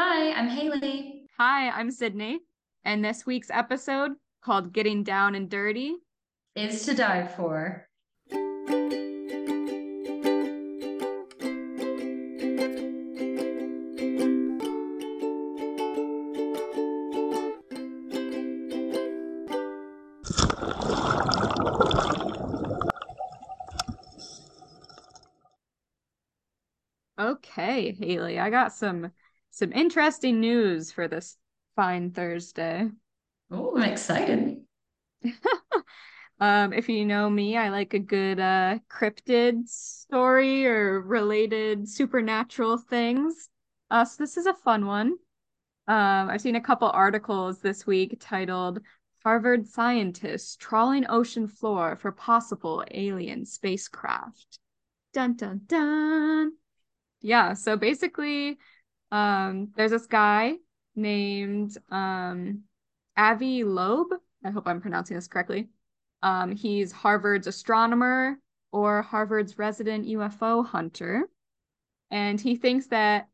Hi, I'm Haley. Hi, I'm Sydney. And this week's episode, called Getting Down and Dirty, is to die for. Okay, Haley, I got some some interesting news for this fine Thursday. Oh, I'm excited. um, if you know me, I like a good uh cryptid story or related supernatural things. Uh, so this is a fun one. Um, I've seen a couple articles this week titled Harvard scientists trawling ocean floor for possible alien spacecraft. Dun dun dun. Yeah, so basically um, there's this guy named um, Avi Loeb. I hope I'm pronouncing this correctly. Um, he's Harvard's astronomer or Harvard's resident UFO hunter. And he thinks that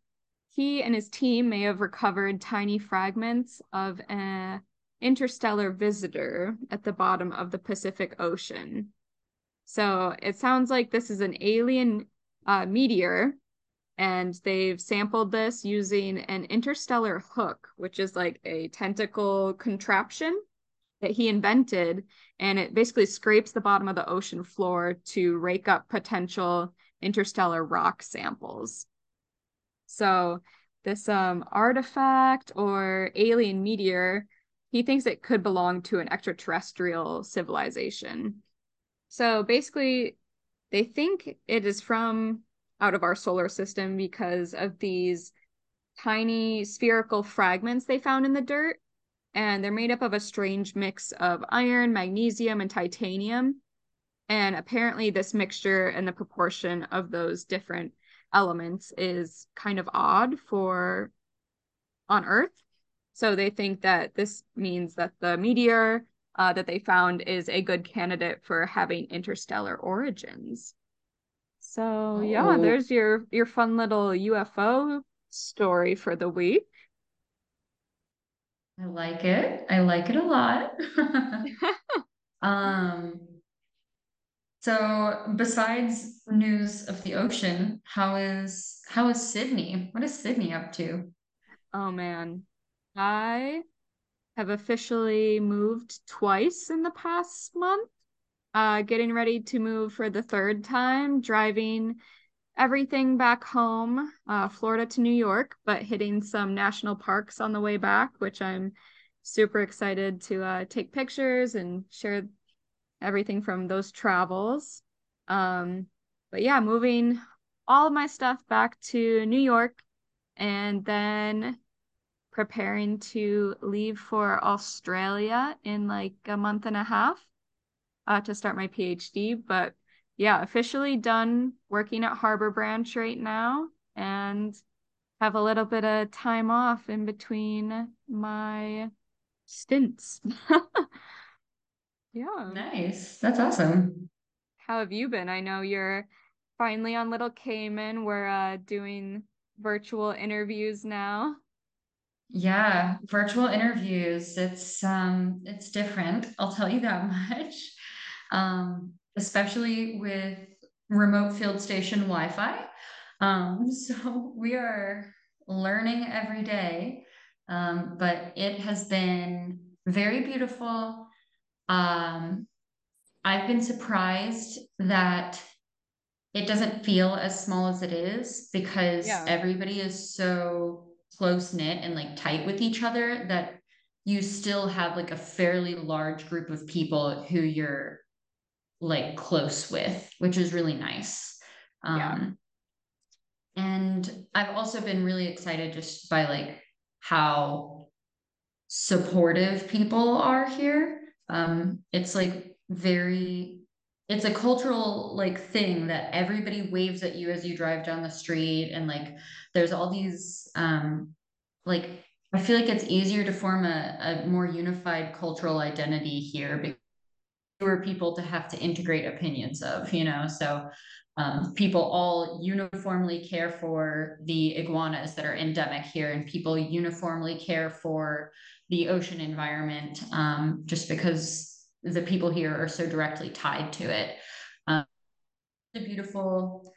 he and his team may have recovered tiny fragments of an interstellar visitor at the bottom of the Pacific Ocean. So it sounds like this is an alien uh, meteor and they've sampled this using an interstellar hook, which is like a tentacle contraption that he invented. And it basically scrapes the bottom of the ocean floor to rake up potential interstellar rock samples. So, this um, artifact or alien meteor, he thinks it could belong to an extraterrestrial civilization. So, basically, they think it is from out of our solar system because of these tiny spherical fragments they found in the dirt. And they're made up of a strange mix of iron, magnesium, and titanium. And apparently, this mixture and the proportion of those different elements is kind of odd for on Earth. So they think that this means that the meteor uh, that they found is a good candidate for having interstellar origins. So yeah, Oh, there's your your fun little UFO story for the week. I like it. I like it a lot. Um, so besides news of the ocean, how is how is Sydney? What is Sydney up to? Oh man, I have officially moved twice in the past month. Uh, getting ready to move for the third time, driving everything back home, uh, Florida to New York, but hitting some national parks on the way back, which I'm super excited to uh, take pictures and share everything from those travels. Um, but yeah, moving all my stuff back to New York and then preparing to leave for Australia in like a month and a half uh, to start my PhD. But yeah, officially done working at Harbor Branch right now and have a little bit of time off in between my stints. yeah. Nice. That's awesome. How have you been? I know you're finally on Little Cayman. We're uh, doing virtual interviews now. Yeah, virtual interviews. It's um it's different, I'll tell you that much. Um, especially with remote field station Wi-Fi. Um, so we are learning every day. Um, but it has been very beautiful. Um, I've been surprised that it doesn't feel as small as it is because Yeah. everybody is so close knit and like tight with each other that you still have like a fairly large group of people who you're like close with, which is really nice. Yeah. Um, and I've also been really excited just by like how supportive people are here. Um, it's like very, it's a cultural like thing that everybody waves at you as you drive down the street, and like there's all these um, like I feel like it's easier to form a, a more unified cultural identity here because fewer people to have to integrate opinions of, you know. So um, people all uniformly care for the iguanas that are endemic here, and people uniformly care for the ocean environment um, just because the people here are so directly tied to it. Um, beautiful,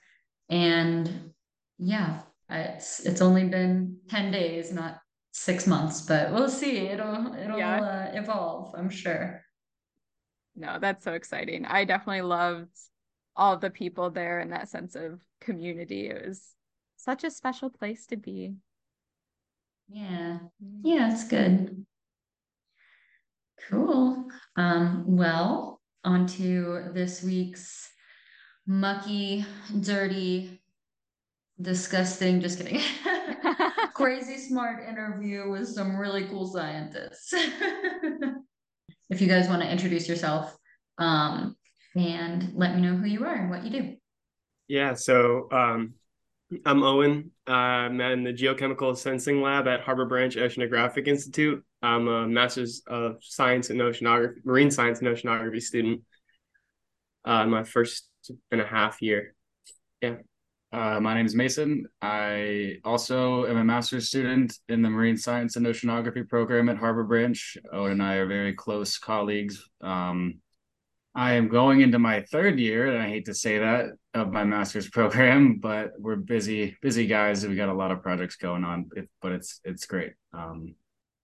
and yeah, it's it's only been ten days, not six months, but we'll see. It'll it'll yeah. uh, evolve, I'm sure. No, that's so exciting. I definitely loved all the people there and that sense of community. It was such a special place to be. Yeah. Yeah, it's good. Cool. Um, well, on to this week's mucky, dirty, disgusting, just kidding. Crazy smart interview with some really cool scientists. if you guys want to introduce yourself, um, and let me know who you are and what you do. Yeah, so um, I'm Owen. I'm in the Geochemical Sensing Lab at Harbor Branch Oceanographic Institute. I'm a Master's of Science in Oceanography, Marine Science and Oceanography student. Uh, my first and a half year. Yeah. Uh, my name is Mason. I also am a master's student in the Marine Science and Oceanography program at Harbor Branch. Owen and I are very close colleagues. Um, I am going into my third year, and I hate to say that of my master's program, but we're busy, busy guys. We got a lot of projects going on, but it's it's great. Um,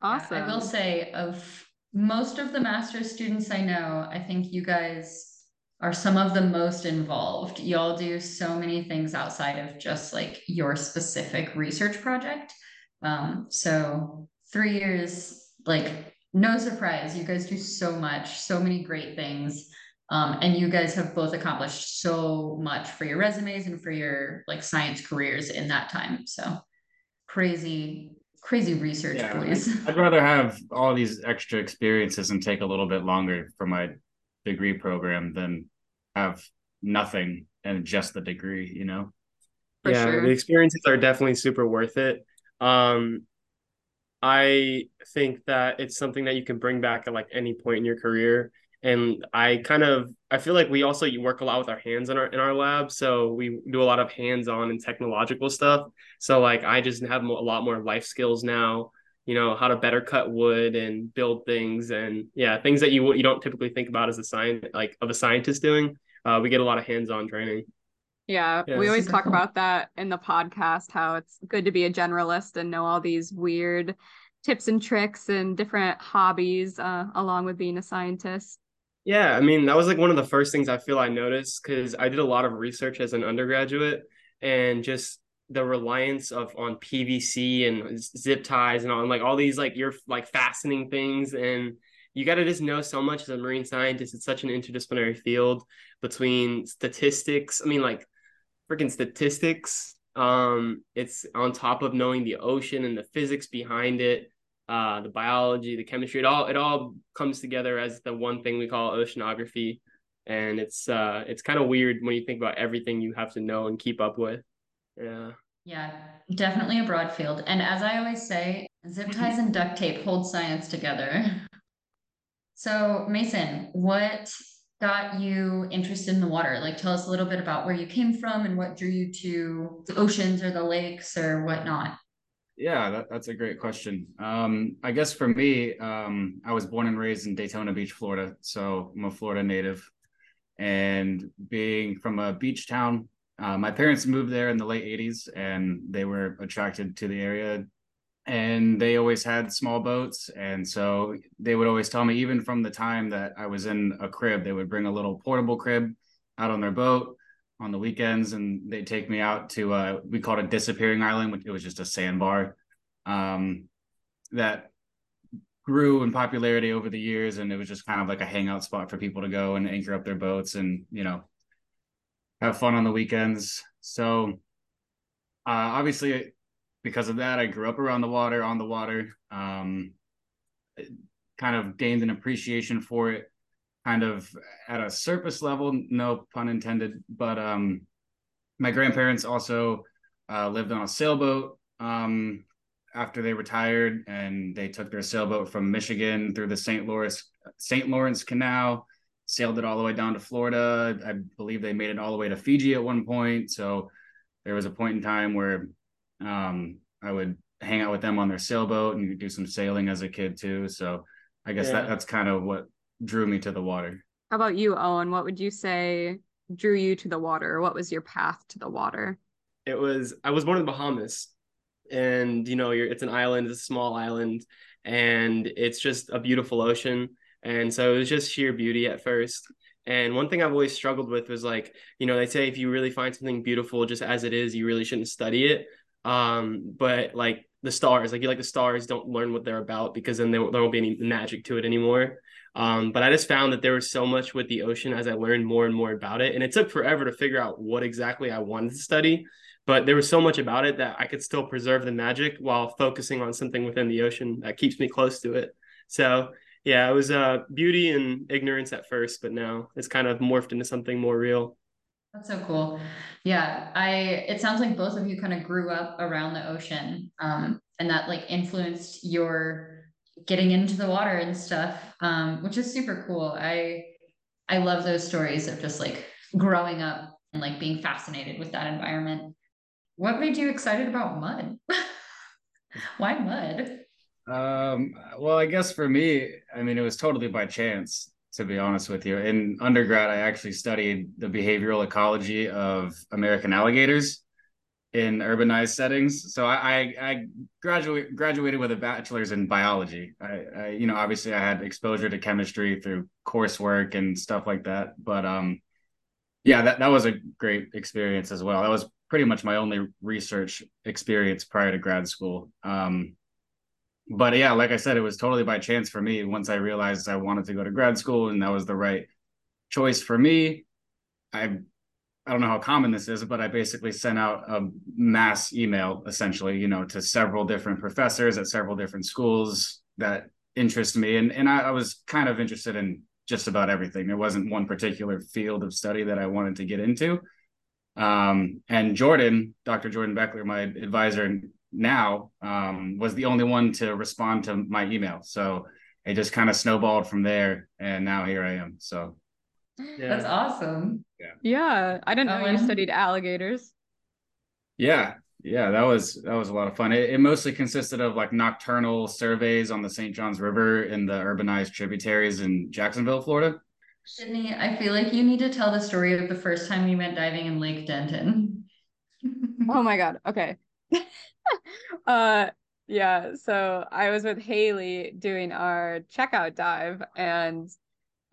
awesome. I will say, of most of the master's students I know, I think you guys are some of the most involved. Y'all do so many things outside of just like your specific research project. Um, so three years, like no surprise, you guys do so much, so many great things. Um, and you guys have both accomplished so much for your resumes and for your like science careers in that time. So crazy, crazy research, yeah, please. I'd rather have all these extra experiences and take a little bit longer for my degree program than have nothing and just the degree, you know? For yeah, sure. the experiences are definitely super worth it. Um, I think that it's something that you can bring back at like any point in your career and I kind of I feel like we also work a lot with our hands in our in our lab, so we do a lot of hands-on and technological stuff. So like I just have a lot more life skills now, you know, how to better cut wood and build things, and yeah, things that you you don't typically think about as a science like of a scientist doing. Uh, we get a lot of hands-on training. Yeah, yeah we always talk about that in the podcast. How it's good to be a generalist and know all these weird tips and tricks and different hobbies uh, along with being a scientist. Yeah, I mean, that was like one of the first things I feel I noticed because I did a lot of research as an undergraduate and just the reliance of on PVC and zip ties and on like all these like you're like fastening things and you got to just know so much as a marine scientist. It's such an interdisciplinary field between statistics. I mean, like freaking statistics. Um, it's on top of knowing the ocean and the physics behind it uh, the biology, the chemistry, it all it all comes together as the one thing we call oceanography. And it's uh it's kind of weird when you think about everything you have to know and keep up with. Yeah. Yeah, definitely a broad field. And as I always say, zip ties and duct tape hold science together. So, Mason, what got you interested in the water? Like, tell us a little bit about where you came from and what drew you to the oceans or the lakes or whatnot. Yeah, that, that's a great question. Um, I guess for me, um, I was born and raised in Daytona Beach, Florida. So I'm a Florida native. And being from a beach town, uh, my parents moved there in the late 80s and they were attracted to the area. And they always had small boats. And so they would always tell me, even from the time that I was in a crib, they would bring a little portable crib out on their boat on the weekends and they'd take me out to uh we called it disappearing island which it was just a sandbar um that grew in popularity over the years and it was just kind of like a hangout spot for people to go and anchor up their boats and you know have fun on the weekends so uh obviously because of that i grew up around the water on the water um kind of gained an appreciation for it kind of at a surface level, no pun intended. But um, my grandparents also uh, lived on a sailboat um, after they retired, and they took their sailboat from Michigan through the St. Lawrence St. Lawrence Canal, sailed it all the way down to Florida. I believe they made it all the way to Fiji at one point. So there was a point in time where um, I would hang out with them on their sailboat and do some sailing as a kid too. So I guess yeah. that, that's kind of what drew me to the water. How about you, Owen? What would you say drew you to the water? What was your path to the water? It was I was born in the Bahamas, and you know, you're it's an island, it's a small island, and it's just a beautiful ocean. And so it was just sheer beauty at first. And one thing I've always struggled with was like, you know, they say if you really find something beautiful just as it is, you really shouldn't study it. Um, but like the stars, like you like the stars, don't learn what they're about because then there, there won't be any magic to it anymore. Um, but I just found that there was so much with the ocean as I learned more and more about it. And it took forever to figure out what exactly I wanted to study. But there was so much about it that I could still preserve the magic while focusing on something within the ocean that keeps me close to it. So yeah, it was uh, beauty and ignorance at first, but now it's kind of morphed into something more real. That's so cool. Yeah, I. It sounds like both of you kind of grew up around the ocean, um, and that like influenced your getting into the water and stuff, um, which is super cool. I I love those stories of just like growing up and like being fascinated with that environment. What made you excited about mud? Why mud? Um, well, I guess for me, I mean, it was totally by chance, to be honest with you. In undergrad, I actually studied the behavioral ecology of American alligators in urbanized settings. So I, I, I graduate, graduated with a bachelor's in biology. I, I, you know, obviously I had exposure to chemistry through coursework and stuff like that. But um, yeah, that, that was a great experience as well. That was pretty much my only research experience prior to grad school. Um, but yeah, like I said, it was totally by chance for me once I realized I wanted to go to grad school and that was the right choice for me. I I don't know how common this is, but I basically sent out a mass email essentially, you know, to several different professors at several different schools that interest me. And and I, I was kind of interested in just about everything. There wasn't one particular field of study that I wanted to get into. Um, and Jordan, Dr. Jordan Beckler, my advisor now um, was the only one to respond to my email. So it just kind of snowballed from there, and now here I am. So yeah. that's awesome. Yeah, yeah. I didn't know you studied alligators. Yeah, yeah, that was that was a lot of fun. It, it mostly consisted of like nocturnal surveys on the St. Johns River in the urbanized tributaries in Jacksonville, Florida. Sydney, I feel like you need to tell the story of the first time you went diving in Lake Denton. oh my god. Okay. uh yeah, so I was with Haley doing our checkout dive and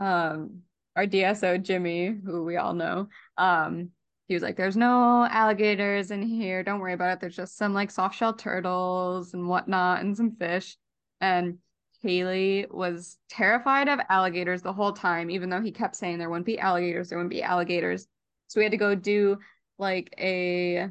um our DSO Jimmy, who we all know, um, he was like, There's no alligators in here, don't worry about it. There's just some like soft shell turtles and whatnot and some fish. And Haley was terrified of alligators the whole time, even though he kept saying there wouldn't be alligators, there wouldn't be alligators. So we had to go do like a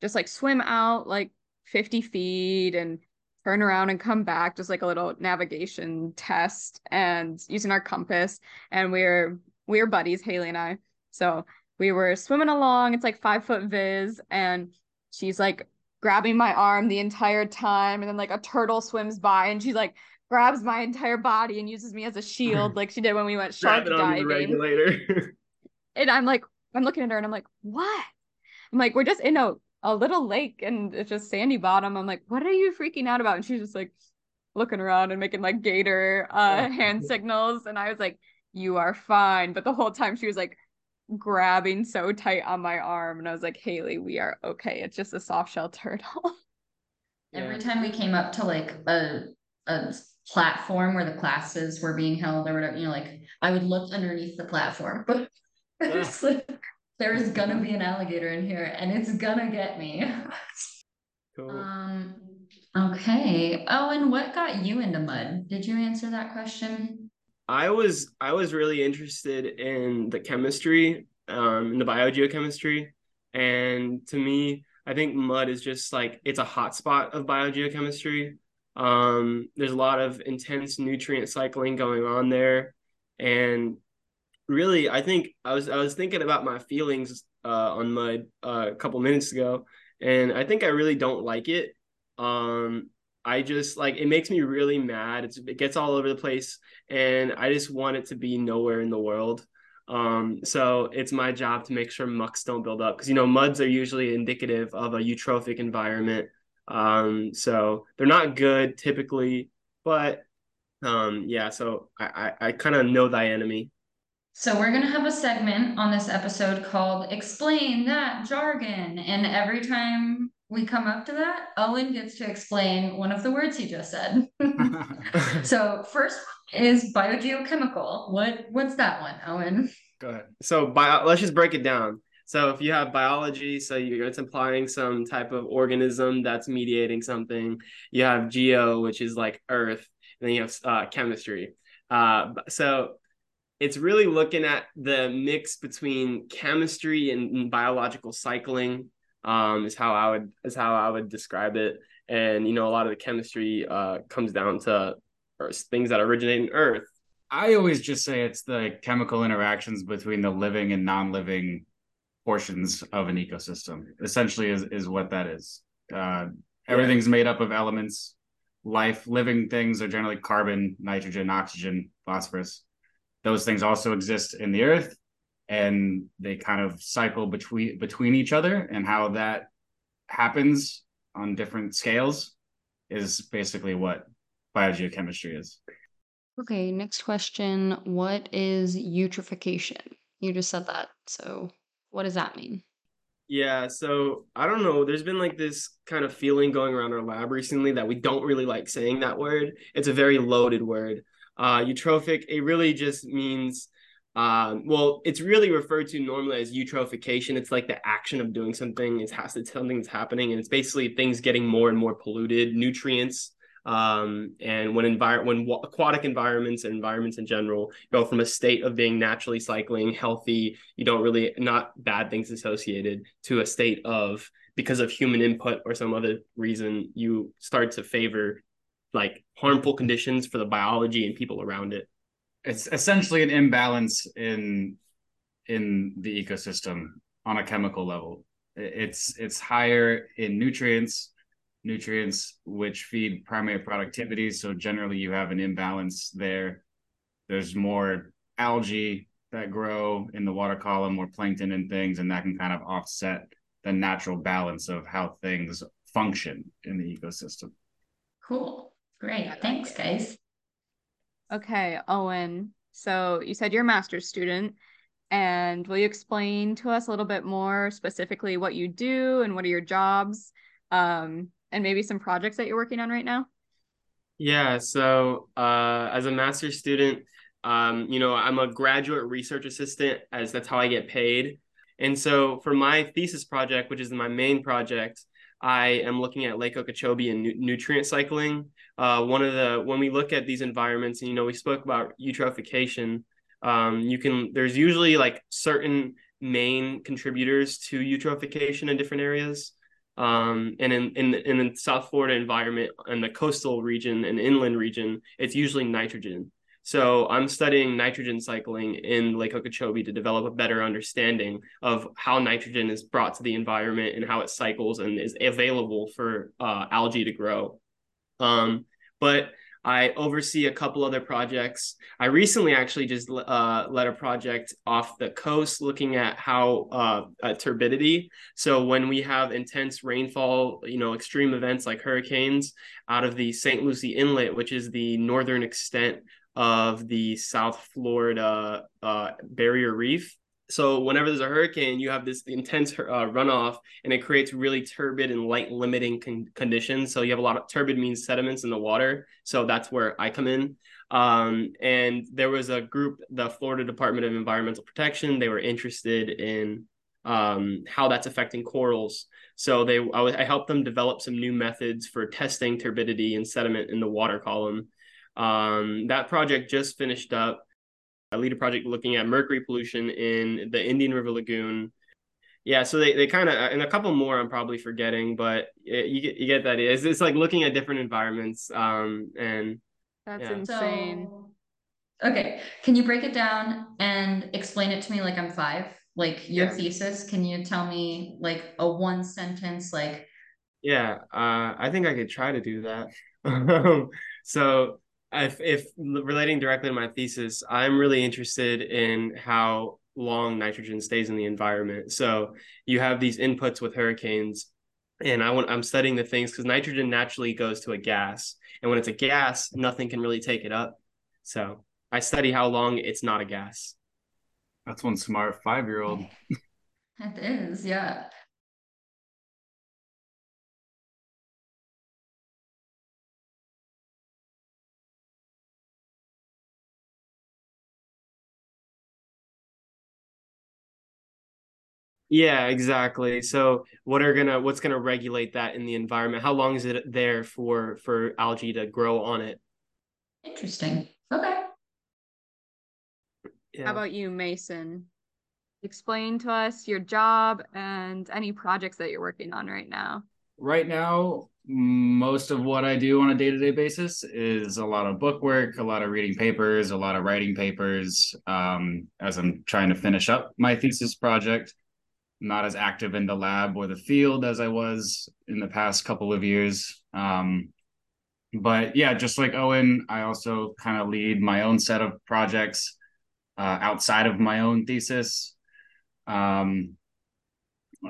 just like swim out like 50 feet and turn around and come back, just like a little navigation test and using our compass. And we are we are buddies, Haley and I. So we were swimming along. It's like five foot viz, and she's like grabbing my arm the entire time. And then like a turtle swims by and she like grabs my entire body and uses me as a shield, like she did when we went shark diving. and I'm like, I'm looking at her and I'm like, what? I'm like, we're just in a a little lake and it's just sandy bottom. I'm like, what are you freaking out about? And she's just like looking around and making like gator uh hand signals. And I was like, you are fine. But the whole time she was like grabbing so tight on my arm. And I was like, Haley, we are okay. It's just a soft shell turtle. Every time we came up to like a a platform where the classes were being held or whatever, you know, like I would look underneath the platform. But there's gonna be an alligator in here and it's gonna get me. Cool. Um, okay. Oh, and what got you into mud? Did you answer that question? I was I was really interested in the chemistry, um, in the biogeochemistry. And to me, I think mud is just like it's a hotspot of biogeochemistry. Um, there's a lot of intense nutrient cycling going on there. And really, I think I was I was thinking about my feelings uh, on mud uh, a couple minutes ago, and I think I really don't like it. Um, I just like it makes me really mad. It's, it gets all over the place, and I just want it to be nowhere in the world. Um, so it's my job to make sure mucks don't build up because you know muds are usually indicative of a eutrophic environment. Um, so they're not good typically, but um, yeah. So I I, I kind of know thy enemy. So we're gonna have a segment on this episode called "Explain That Jargon," and every time we come up to that, Owen gets to explain one of the words he just said. so first is biogeochemical. What what's that one, Owen? Go ahead. So bio, let's just break it down. So if you have biology, so you, it's implying some type of organism that's mediating something. You have geo, which is like Earth, and then you have uh, chemistry. Uh, so it's really looking at the mix between chemistry and, and biological cycling um, is how I would is how I would describe it. And you know, a lot of the chemistry uh, comes down to things that originate in Earth. I always just say it's the chemical interactions between the living and non-living portions of an ecosystem. Essentially, is is what that is. Uh, everything's made up of elements. Life, living things are generally carbon, nitrogen, oxygen, phosphorus. Those things also exist in the earth and they kind of cycle between between each other and how that happens on different scales is basically what biogeochemistry is. Okay, next question. What is eutrophication? You just said that. So, what does that mean? Yeah, so I don't know. There's been like this kind of feeling going around our lab recently that we don't really like saying that word. It's a very loaded word. Uh, eutrophic, it really just means um, well, it's really referred to normally as eutrophication. It's like the action of doing something. It has to something that's happening, and it's basically things getting more and more polluted, nutrients. Um, and when envir- when aquatic environments and environments in general go from a state of being naturally cycling, healthy, you don't really not bad things associated to a state of because of human input or some other reason, you start to favor like harmful conditions for the biology and people around it it's essentially an imbalance in in the ecosystem on a chemical level. It's it's higher in nutrients, nutrients which feed primary productivity. So generally, you have an imbalance there. There's more algae that grow in the water column, more plankton and things, and that can kind of offset the natural balance of how things function in the ecosystem. Cool. Great. Thanks, guys. Okay, Owen. So you said you're a master's student, and will you explain to us a little bit more specifically what you do and what are your jobs, um, and maybe some projects that you're working on right now? Yeah. So uh, as a master's student, um, you know, I'm a graduate research assistant, as that's how I get paid. And so for my thesis project, which is my main project, I am looking at Lake Okeechobee and nu- nutrient cycling. Uh, one of the when we look at these environments, and you know, we spoke about eutrophication. Um, you can there's usually like certain main contributors to eutrophication in different areas. Um, and in, in in the South Florida environment and the coastal region and inland region, it's usually nitrogen. So I'm studying nitrogen cycling in Lake Okeechobee to develop a better understanding of how nitrogen is brought to the environment and how it cycles and is available for uh, algae to grow. Um, but I oversee a couple other projects. I recently actually just uh, led a project off the coast looking at how uh, uh, turbidity. So when we have intense rainfall, you know, extreme events like hurricanes out of the St. Lucie Inlet, which is the northern extent of the South Florida uh, barrier reef. So whenever there's a hurricane, you have this intense uh, runoff, and it creates really turbid and light limiting con- conditions. So you have a lot of turbid means sediments in the water. So that's where I come in. Um, and there was a group, the Florida Department of Environmental Protection. They were interested in um, how that's affecting corals. So they, I, I helped them develop some new methods for testing turbidity and sediment in the water column. Um, that project just finished up. I lead a project looking at mercury pollution in the Indian River Lagoon. Yeah, so they, they kind of and a couple more I'm probably forgetting, but it, you get you get that it's, it's like looking at different environments. Um, and that's yeah. insane. So, okay, can you break it down and explain it to me like I'm five? Like your yeah. thesis, can you tell me like a one sentence like Yeah, uh, I think I could try to do that. Um, so, if, if relating directly to my thesis, I'm really interested in how long nitrogen stays in the environment. So, you have these inputs with hurricanes, and I want I'm studying the things because nitrogen naturally goes to a gas, and when it's a gas, nothing can really take it up. So, I study how long it's not a gas. That's one smart five year old. It is, yeah. Yeah, exactly. So what are gonna what's gonna regulate that in the environment? How long is it there for for algae to grow on it? Interesting. Okay. Yeah. How about you, Mason? Explain to us your job and any projects that you're working on right now. Right now, most of what I do on a day to day basis is a lot of book work, a lot of reading papers, a lot of writing papers um, as I'm trying to finish up my thesis project. Not as active in the lab or the field as I was in the past couple of years. Um, but yeah, just like Owen, I also kind of lead my own set of projects uh, outside of my own thesis. Um,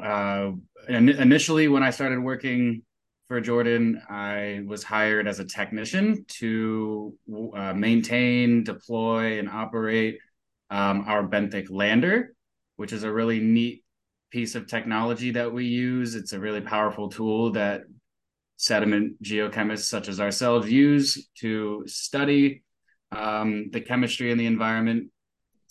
uh, initially, when I started working for Jordan, I was hired as a technician to uh, maintain, deploy, and operate um, our benthic lander, which is a really neat piece of technology that we use. It's a really powerful tool that sediment geochemists such as ourselves use to study um, the chemistry in the environment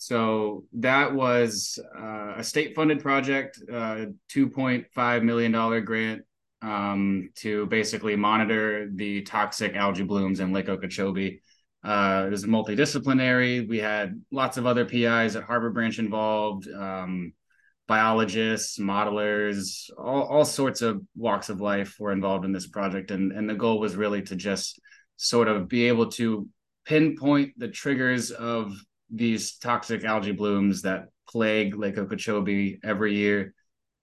so that was uh, a state funded project, uh, $2.5 million grant um, to basically monitor the toxic algae blooms in Lake Okeechobee. Uh, it was multidisciplinary. We had lots of other PIs at Harbor Branch involved, um, biologists, modelers, all, all sorts of walks of life were involved in this project. And, and the goal was really to just sort of be able to pinpoint the triggers of these toxic algae blooms that plague Lake Okeechobee every year.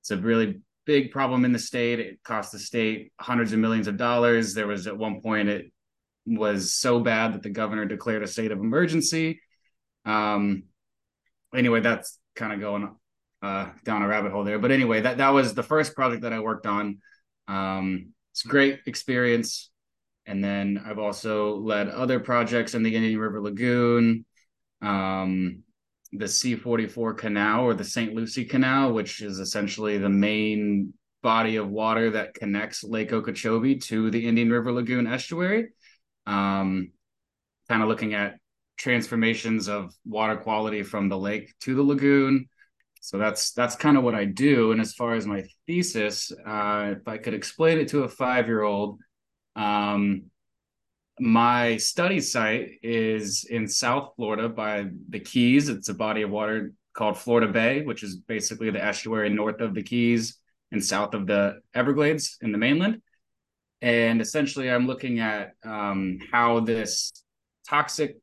It's a really big problem in the state. It cost the state hundreds of millions of dollars. There was at one point it was so bad that the governor declared a state of emergency. Um, anyway, that's kind of going uh, down a rabbit hole there. But anyway, that that was the first project that I worked on. Um, it's a great experience. And then I've also led other projects in the Indian River Lagoon, um, the C44 Canal or the St. Lucie Canal, which is essentially the main body of water that connects Lake Okeechobee to the Indian River Lagoon estuary. Um, kind of looking at transformations of water quality from the lake to the lagoon. So that's that's kind of what I do. And as far as my thesis, uh, if I could explain it to a five year old, um, my study site is in South Florida by the Keys. It's a body of water called Florida Bay, which is basically the estuary north of the Keys and south of the Everglades in the mainland. And essentially, I'm looking at um, how this toxic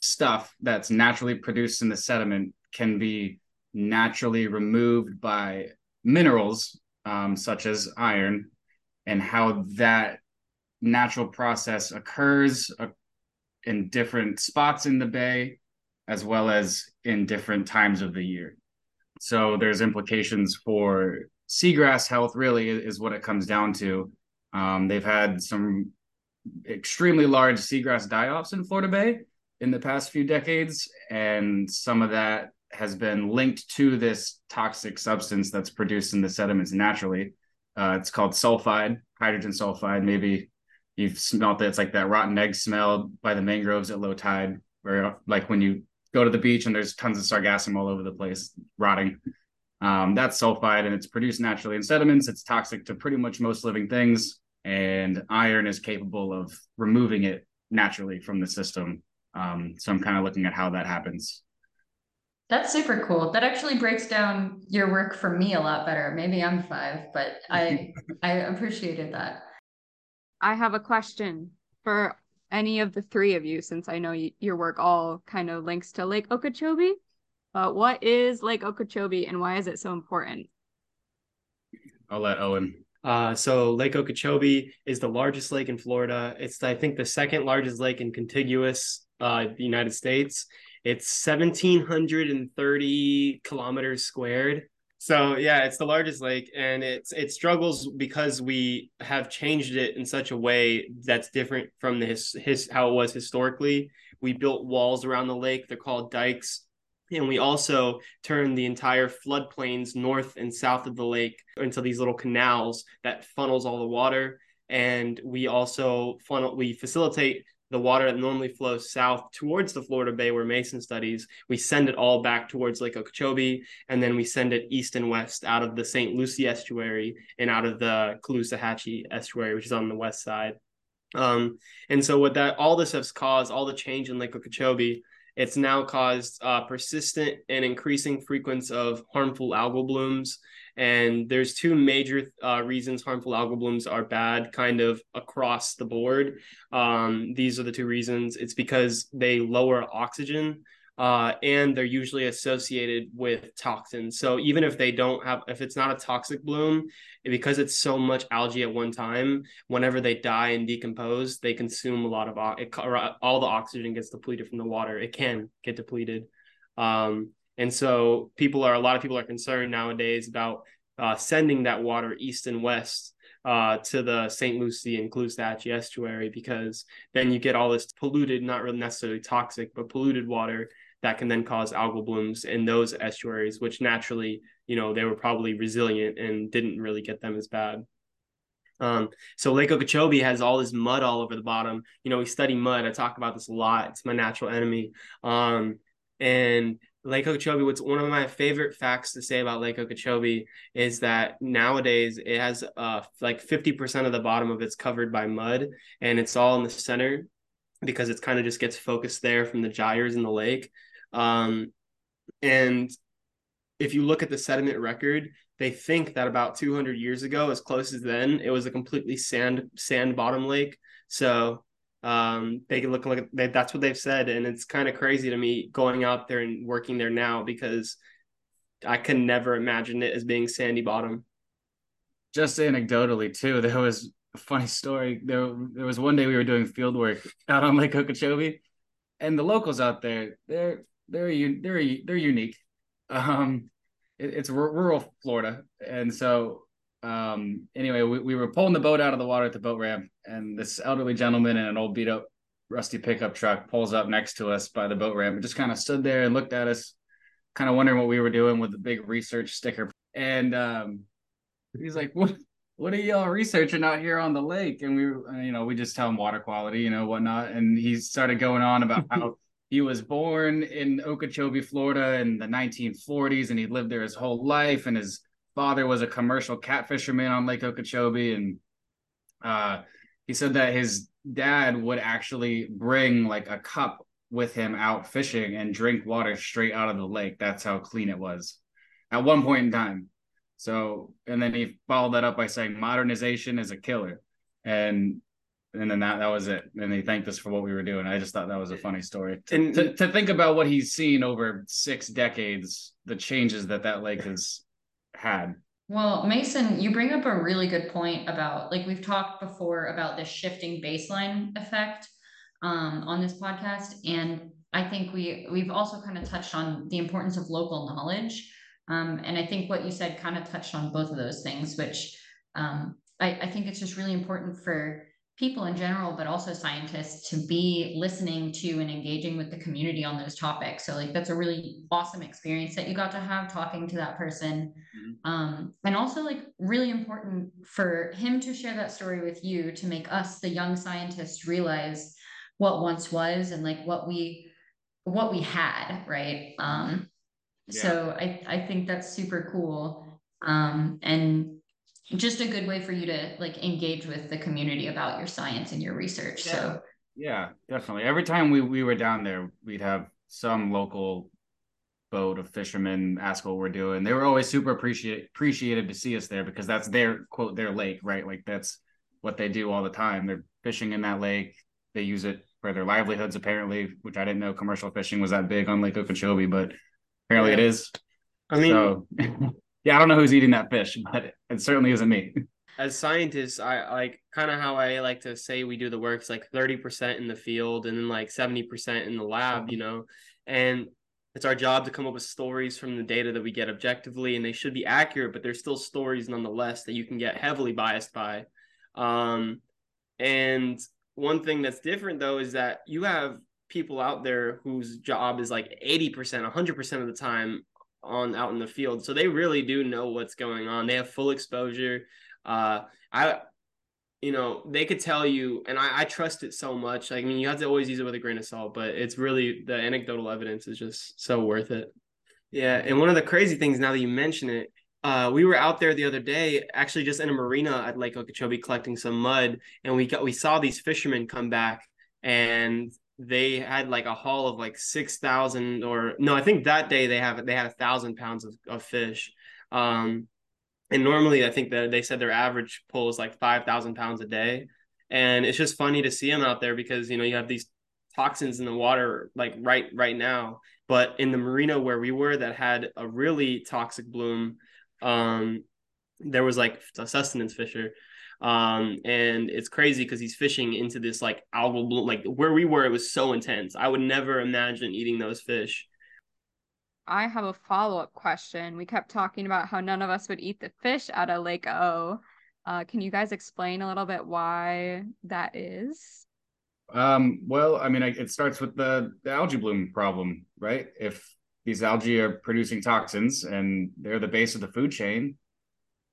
stuff that's naturally produced in the sediment can be naturally removed by minerals um, such as iron, and how that natural process occurs uh, in different spots in the bay as well as in different times of the year. So there's implications for seagrass health, really, is what it comes down to. Um, they've had some extremely large seagrass die offs in Florida Bay in the past few decades, and some of that has been linked to this toxic substance that's produced in the sediments naturally. Uh, it's called sulfide, hydrogen sulfide. Maybe you've smelt it. It's like that rotten egg smell by the mangroves at low tide, where like when you go to the beach and there's tons of sargassum all over the place rotting. Um, that's sulfide and it's produced naturally in sediments. It's toxic to pretty much most living things, and iron is capable of removing it naturally from the system. Um, so I'm kind of looking at how that happens. That's super cool. That actually breaks down your work for me a lot better. Maybe I'm five, but I I appreciated that. I have a question for any of the three of you, since I know your work all kind of links to Lake Okeechobee. But what is Lake Okeechobee and why is it so important? I'll let Owen Uh, so Lake Okeechobee is the largest lake in Florida. It's I think the second largest lake in contiguous uh, the United States. It's 1,730 kilometers squared. So yeah, it's the largest lake, and it's it struggles because we have changed it in such a way that's different from the his, his how it was historically. We built walls around the lake. They're called dikes and we also turn the entire floodplains north and south of the lake into these little canals that funnels all the water. And we also funnel, we facilitate the water that normally flows south towards the Florida Bay where Mason studies. We send it all back towards Lake Okeechobee, and then we send it east and west out of the St. Lucie estuary and out of the Caloosahatchee estuary, which is on the west side. Um, and so what that all this has caused, all the change in Lake Okeechobee it's now caused uh, persistent and increasing frequency of harmful algal blooms. And there's two major uh, reasons harmful algal blooms are bad, kind of across the board. Um, these are the two reasons. It's because they lower oxygen uh, and they're usually associated with toxins. So even if they don't have, if it's not a toxic bloom, because it's so much algae at one time, whenever they die and decompose, they consume a lot of it, all the oxygen gets depleted from the water. It can get depleted, um, and so people are a lot of people are concerned nowadays about uh, sending that water east and west uh, to the St. Lucie and Caloosahatchee estuary because then you get all this polluted, not really necessarily toxic, but polluted water that can then cause algal blooms in those estuaries, which naturally, you know, they were probably resilient and didn't really get them as bad. Um, so Lake Okeechobee has all this mud all over the bottom. You know, we study mud. I talk about this a lot. It's my natural enemy. Um, and Lake Okeechobee, what's one of my favorite facts to say about Lake Okeechobee is that nowadays it has uh like 50% of the bottom of it's covered by mud and it's all in the center because it's kind of just gets focused there from the gyres in the lake. Um, and if you look at the sediment record, they think that about 200 years ago, as close as then, it was a completely sand sand bottom lake. So um, they can look like that's what they've said, and it's kind of crazy to me going out there and working there now because I can never imagine it as being sandy bottom. Just anecdotally too, there was a funny story. There, there was one day we were doing field work out on Lake Okeechobee, and the locals out there, they're they're they're they're unique. Um, it, it's rural Florida, and so um, anyway, we, we were pulling the boat out of the water at the boat ramp, and this elderly gentleman in an old beat up rusty pickup truck pulls up next to us by the boat ramp and just kind of stood there and looked at us, kind of wondering what we were doing with the big research sticker. And um, he's like, "What? What are y'all researching out here on the lake?" And we, you know, we just tell him water quality, you know, whatnot. And he started going on about how he was born in Okeechobee, Florida in the 1940s, and he lived there his whole life. And his father was a commercial catfisherman on Lake Okeechobee. And uh, he said that his dad would actually bring like a cup with him out fishing and drink water straight out of the lake. That's how clean it was at one point in time. So, and then he followed that up by saying modernization is a killer. And and then that that was it. And he thanked us for what we were doing. I just thought that was a funny story. And to, to think about what he's seen over six decades, the changes that that lake has had. Well, Mason, you bring up a really good point about like we've talked before about the shifting baseline effect um, on this podcast, and I think we we've also kind of touched on the importance of local knowledge. Um, and I think what you said kind of touched on both of those things, which um, I, I think it's just really important for people in general, but also scientists to be listening to and engaging with the community on those topics. So like that's a really awesome experience that you got to have talking to that person. Mm-hmm. Um, and also like really important for him to share that story with you to make us, the young scientists, realize what once was and like what we what we had, right? Um, yeah. so I, I think that's super cool. Um, and just a good way for you to like engage with the community about your science and your research. Yeah. So yeah, definitely. Every time we, we were down there, we'd have some local boat of fishermen ask what we're doing. They were always super appreciate appreciated to see us there because that's their quote their lake, right? Like that's what they do all the time. They're fishing in that lake. They use it for their livelihoods, apparently, which I didn't know commercial fishing was that big on Lake Okeechobee, but apparently yeah. it is. I mean, so, yeah, I don't know who's eating that fish, but it certainly isn't me. as scientists, I like kind of how I like to say we do the work is like 30% in the field and then like 70% in the lab, you know. And it's our job to come up with stories from the data that we get objectively and they should be accurate, but there's still stories nonetheless that you can get heavily biased by. Um and one thing that's different though is that you have people out there whose job is like 80%, 100% of the time on out in the field. So they really do know what's going on. They have full exposure. Uh, I, you know, they could tell you, and I, I trust it so much. Like, I mean, you have to always use it with a grain of salt, but it's really the anecdotal evidence is just so worth it. Yeah, and one of the crazy things now that you mention it, uh, we were out there the other day, actually just in a marina at Lake Okeechobee collecting some mud, and we got we saw these fishermen come back, and they had like a haul of like six thousand or no, I think that day they have they had a thousand pounds of, of fish. Um, and normally I think that they said their average pull is like five thousand pounds a day, and it's just funny to see them out there because you know you have these toxins in the water like right right now, but in the marina where we were that had a really toxic bloom, um, there was like a sustenance fisher um, and it's crazy because he's fishing into this like algal bloom. Like where we were, it was so intense. I would never imagine eating those fish. I have a follow up question. We kept talking about how none of us would eat the fish out of Lake O. Uh, can you guys explain a little bit why that is? Um, well, I mean, it starts with the, the algae bloom problem, right? If these algae are producing toxins and they're the base of the food chain,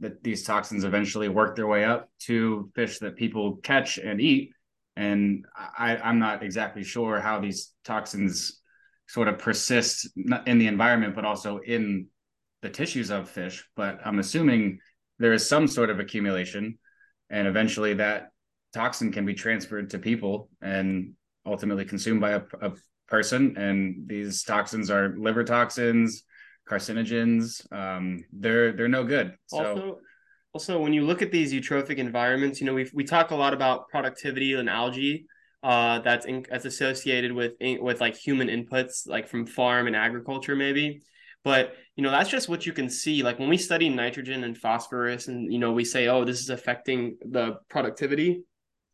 that these toxins eventually work their way up to fish that people catch and eat. And I, I'm not exactly sure how these toxins sort of persist in the environment, but also in the tissues of fish. But I'm assuming there is some sort of accumulation, and eventually that toxin can be transferred to people and ultimately consumed by a, a person. And these toxins are liver toxins, carcinogens. Um, they're they're no good. So also, also when you look at these eutrophic environments, you know we we talk a lot about productivity and algae. Uh, that's in, that's associated with with like human inputs, like from farm and agriculture, maybe. But you know that's just what you can see. Like when we study nitrogen and phosphorus, and you know we say, oh, this is affecting the productivity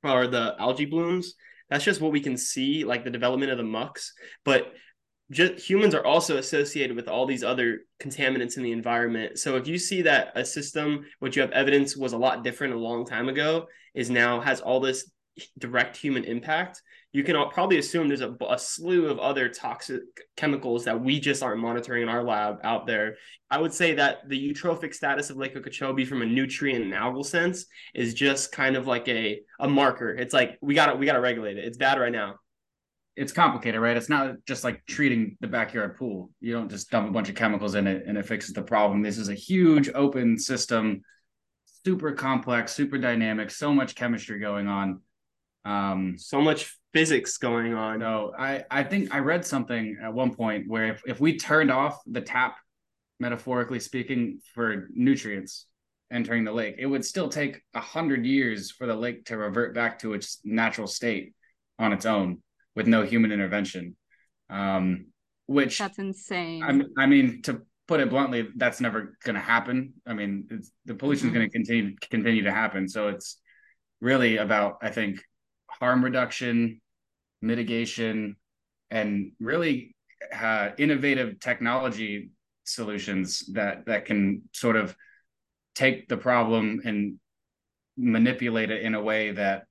or the algae blooms. That's just what we can see, like the development of the mucks. But just humans are also associated with all these other contaminants in the environment. So if you see that a system which you have evidence was a lot different a long time ago is now has all this direct human impact, you can probably assume there's a, a slew of other toxic chemicals that we just aren't monitoring in our lab out there. I would say that the eutrophic status of Lake Okeechobee from a nutrient and algal sense is just kind of like a, a marker. It's like we gotta we gotta regulate it. It's bad right now it's complicated, right? It's not just like treating the backyard pool. You don't just dump a bunch of chemicals in it and it fixes the problem. This is a huge open system, super complex, super dynamic, so much chemistry going on. Um, so much physics going on. No, I, I think I read something at one point where if, if we turned off the tap, metaphorically speaking, for nutrients entering the lake, it would still take a hundred years for the lake to revert back to its natural state on its own with no human intervention. Um, which that's insane. I, I mean, to put it bluntly, that's never going to happen. I mean, the pollution is mm-hmm. going to continue continue to happen. So it's really about, I think, harm reduction, mitigation, and really uh, innovative technology solutions that that can sort of take the problem and manipulate it in a way that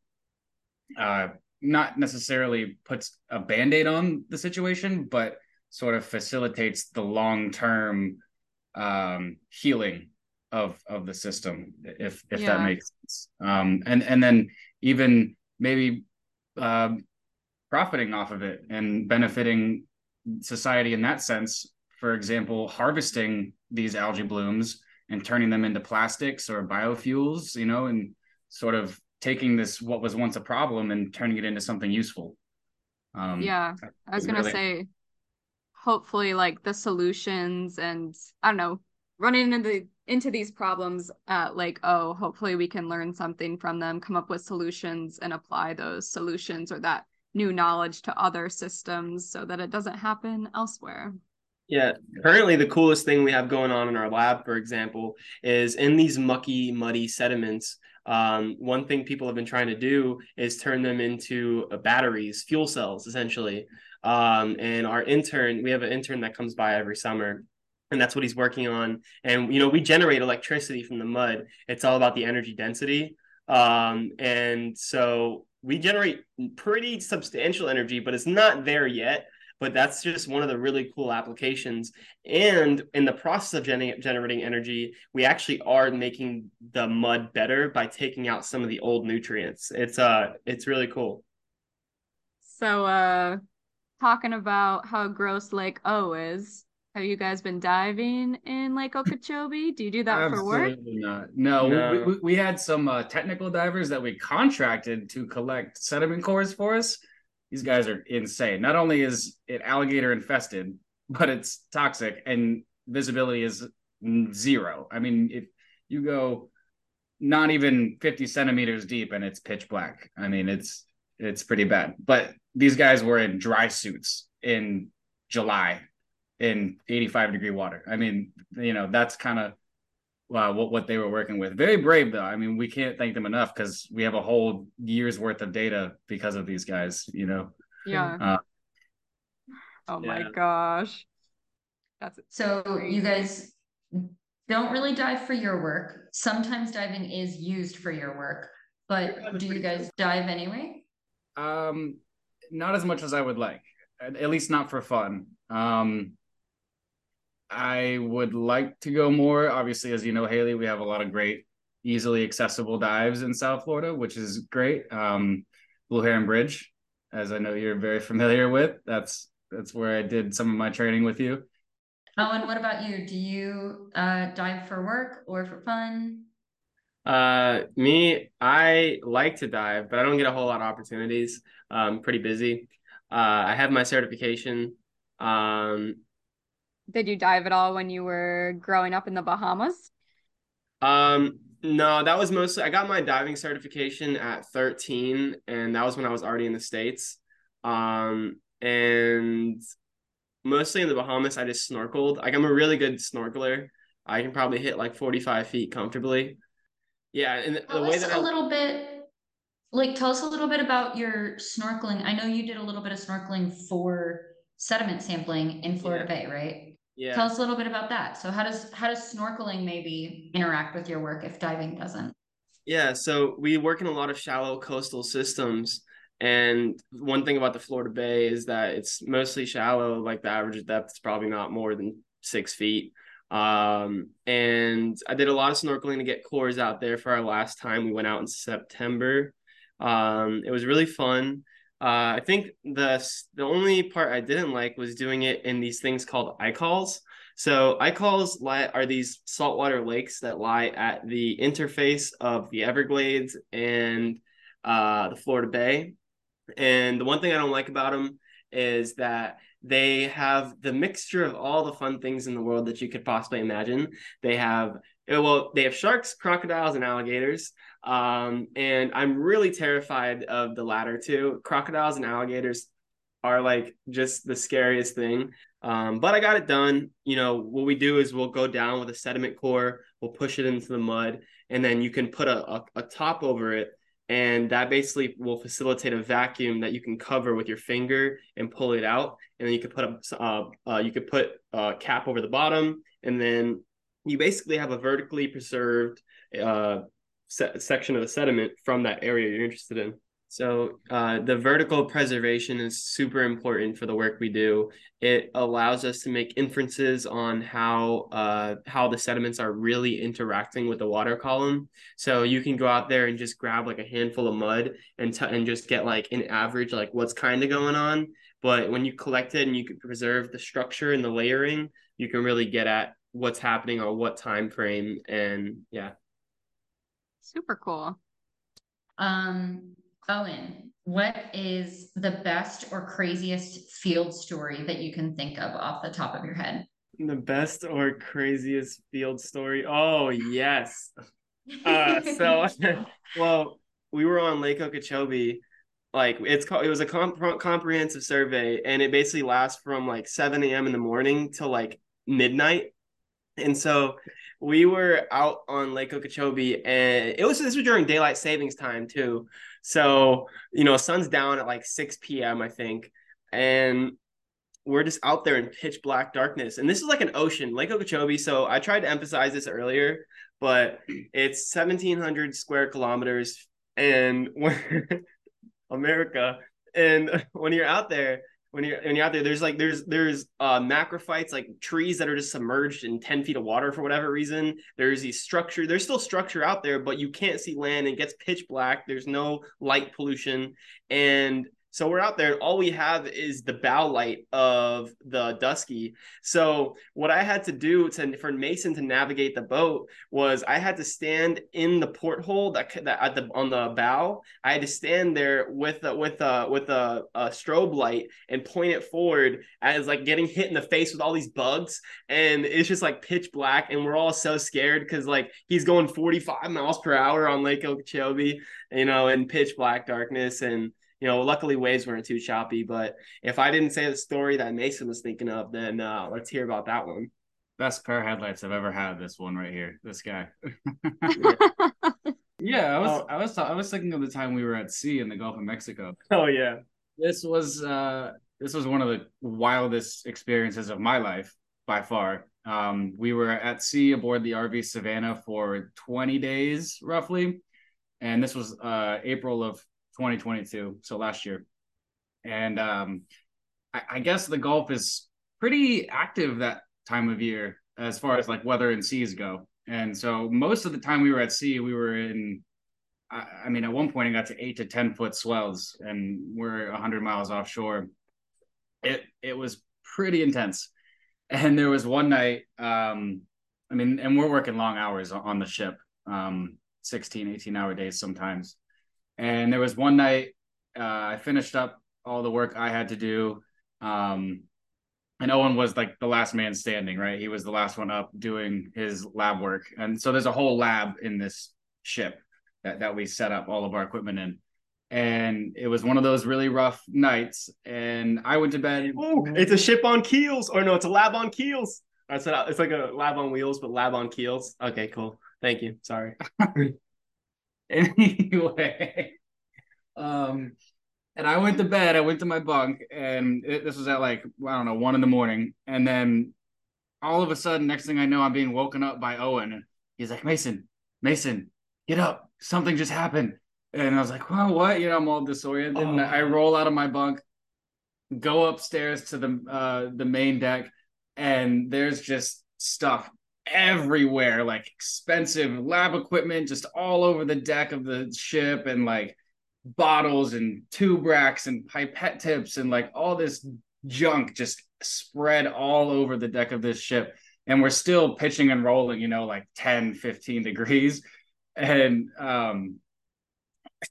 uh, not necessarily puts a band-aid on the situation but sort of facilitates the long-term um, healing of of the system if if yeah. that makes sense um, and and then even maybe um, profiting off of it and benefiting society in that sense for example harvesting these algae blooms and turning them into plastics or biofuels you know and sort of taking this what was once a problem and turning it into something useful. Um, yeah, I was gonna really... say, hopefully, like the solutions and I don't know, running into the, into these problems at like oh, hopefully we can learn something from them, come up with solutions, and apply those solutions or that new knowledge to other systems so that it doesn't happen elsewhere. Yeah, currently the coolest thing we have going on in our lab, for example, is in these mucky, muddy sediments. Um, one thing people have been trying to do is turn them into uh, batteries, fuel cells, essentially. Um, and our intern, we have an intern that comes by every summer, and that's what he's working on. And you know, we generate electricity from the mud. It's all about the energy density. Um, and so we generate pretty substantial energy, but it's not there yet but that's just one of the really cool applications. And in the process of gen- generating energy, we actually are making the mud better by taking out some of the old nutrients. It's uh, it's really cool. So, uh, talking about how gross Lake O is. Have you guys been diving in Lake Okeechobee? Do you do that Absolutely for work? Absolutely not. No, No. We, we, we had some uh, technical divers that we contracted to collect sediment cores for us these guys are insane. Not only is it alligator infested, but it's toxic and visibility is zero. I mean, if you go not even 50 centimeters deep and it's pitch black, I mean, it's it's pretty bad. But these guys were in dry suits in July in 85 degree water. I mean, you know, that's kind of uh, what what they were working with. Very brave though. I mean, we can't thank them enough because we have a whole year's worth of data because of these guys. You know. Yeah. Uh, oh my gosh. That's So Crazy. you guys don't really dive for your work. Sometimes diving is used for your work, but do you guys dive anyway? Um, not as much as I would like. At at least not for fun. Um, I would like to go more. Obviously, as you know, Haley, we have a lot of great, easily accessible dives in South Florida, which is great. Um, Blue Heron Bridge, as I know you're very familiar with. That's that's where I did some of my training with you. Oh, and what about you? Do you uh, dive for work or for fun? Uh, me, I like to dive, but I don't get a whole lot of opportunities. I'm pretty busy. Uh, I have my certification. Um, Did you dive at all when you were growing up in the Bahamas? Um, no, that was mostly I got my diving certification at 13, and that was when I was already in the States. Um, and mostly in the Bahamas, I just snorkeled. Like I'm a really good snorkeler. I can probably hit like 45 feet comfortably. Yeah, and the Tell way us that a I little bit, like, tell us a little bit about your snorkeling. I know you did a little bit of snorkeling for sediment sampling in Florida Bay, right? Yeah. Tell us a little bit about that. So how does how does snorkeling maybe interact with your work if diving doesn't? Yeah, so we work in a lot of shallow coastal systems. And one thing about the Florida Bay is that it's mostly shallow, like the average depth is probably not more than six feet. Um, and I did a lot of snorkeling to get cores out there for our last time. We went out in September. Um, it was really fun. Uh, I think the the only part I didn't like was doing it in these things called icalls. So icalls lie are these saltwater lakes that lie at the interface of the Everglades and uh, the Florida Bay. And the one thing I don't like about them is that they have the mixture of all the fun things in the world that you could possibly imagine. They have well, they have sharks, crocodiles, and alligators. Um, and I'm really terrified of the latter two. Crocodiles and alligators are like just the scariest thing. Um, but I got it done. You know, what we do is we'll go down with a sediment core, we'll push it into the mud, and then you can put a, a, a top over it. And that basically will facilitate a vacuum that you can cover with your finger and pull it out. And then you could put a uh, uh, you could put a cap over the bottom, and then you basically have a vertically preserved uh, se- section of the sediment from that area you're interested in. So uh, the vertical preservation is super important for the work we do. It allows us to make inferences on how uh, how the sediments are really interacting with the water column. So you can go out there and just grab like a handful of mud and t- and just get like an average like what's kind of going on. But when you collect it and you can preserve the structure and the layering, you can really get at what's happening on what time frame and yeah Super cool. Um, Owen, what is the best or craziest field story that you can think of off the top of your head? the best or craziest field story oh yes uh so well we were on lake okeechobee like it's called it was a comp- comprehensive survey and it basically lasts from like 7 a.m in the morning till like midnight and so we were out on lake okeechobee and it was this was during daylight savings time too so you know sun's down at like 6 p.m i think and we're just out there in pitch black darkness and this is like an ocean lake okeechobee so i tried to emphasize this earlier but it's 1700 square kilometers and America. And when you're out there, when you're when you're out there, there's like there's there's uh macrophytes, like trees that are just submerged in 10 feet of water for whatever reason. There's these structure, there's still structure out there, but you can't see land. It gets pitch black. There's no light pollution. And so we're out there. All we have is the bow light of the Dusky. So what I had to do to for Mason to navigate the boat was I had to stand in the porthole that, that at the on the bow. I had to stand there with a, with a with a, a strobe light and point it forward as like getting hit in the face with all these bugs. And it's just like pitch black, and we're all so scared because like he's going 45 miles per hour on Lake Okeechobee, you know, in pitch black darkness and you know, luckily waves weren't too choppy. But if I didn't say the story that Mason was thinking of, then uh, let's hear about that one. Best pair of headlights I've ever had. This one right here. This guy. yeah, I was oh. I was I was thinking of the time we were at sea in the Gulf of Mexico. Oh yeah. This was uh this was one of the wildest experiences of my life by far. Um, we were at sea aboard the RV Savannah for 20 days roughly, and this was uh, April of 2022, so last year. And um, I, I guess the Gulf is pretty active that time of year as far as like weather and seas go. And so most of the time we were at sea, we were in, I, I mean, at one point it got to eight to 10 foot swells and we're 100 miles offshore. It, it was pretty intense. And there was one night, um, I mean, and we're working long hours on the ship, um, 16, 18 hour days sometimes. And there was one night uh, I finished up all the work I had to do. Um, and Owen was like the last man standing, right? He was the last one up doing his lab work. And so there's a whole lab in this ship that, that we set up all of our equipment in. And it was one of those really rough nights. And I went to bed. Oh, it's a ship on keels. Or no, it's a lab on keels. That's it's like a lab on wheels, but lab on keels. Okay, cool. Thank you. Sorry. anyway, um, and I went to bed. I went to my bunk, and it, this was at like I don't know one in the morning, and then all of a sudden, next thing I know, I'm being woken up by Owen. He's like, Mason, Mason, get up! Something just happened. And I was like, well, what? You know, I'm all disoriented. Oh. And I roll out of my bunk, go upstairs to the uh, the main deck, and there's just stuff everywhere, like expensive lab equipment just all over the deck of the ship and like bottles and tube racks and pipette tips and like all this junk just spread all over the deck of this ship. And we're still pitching and rolling, you know, like 10, 15 degrees. And um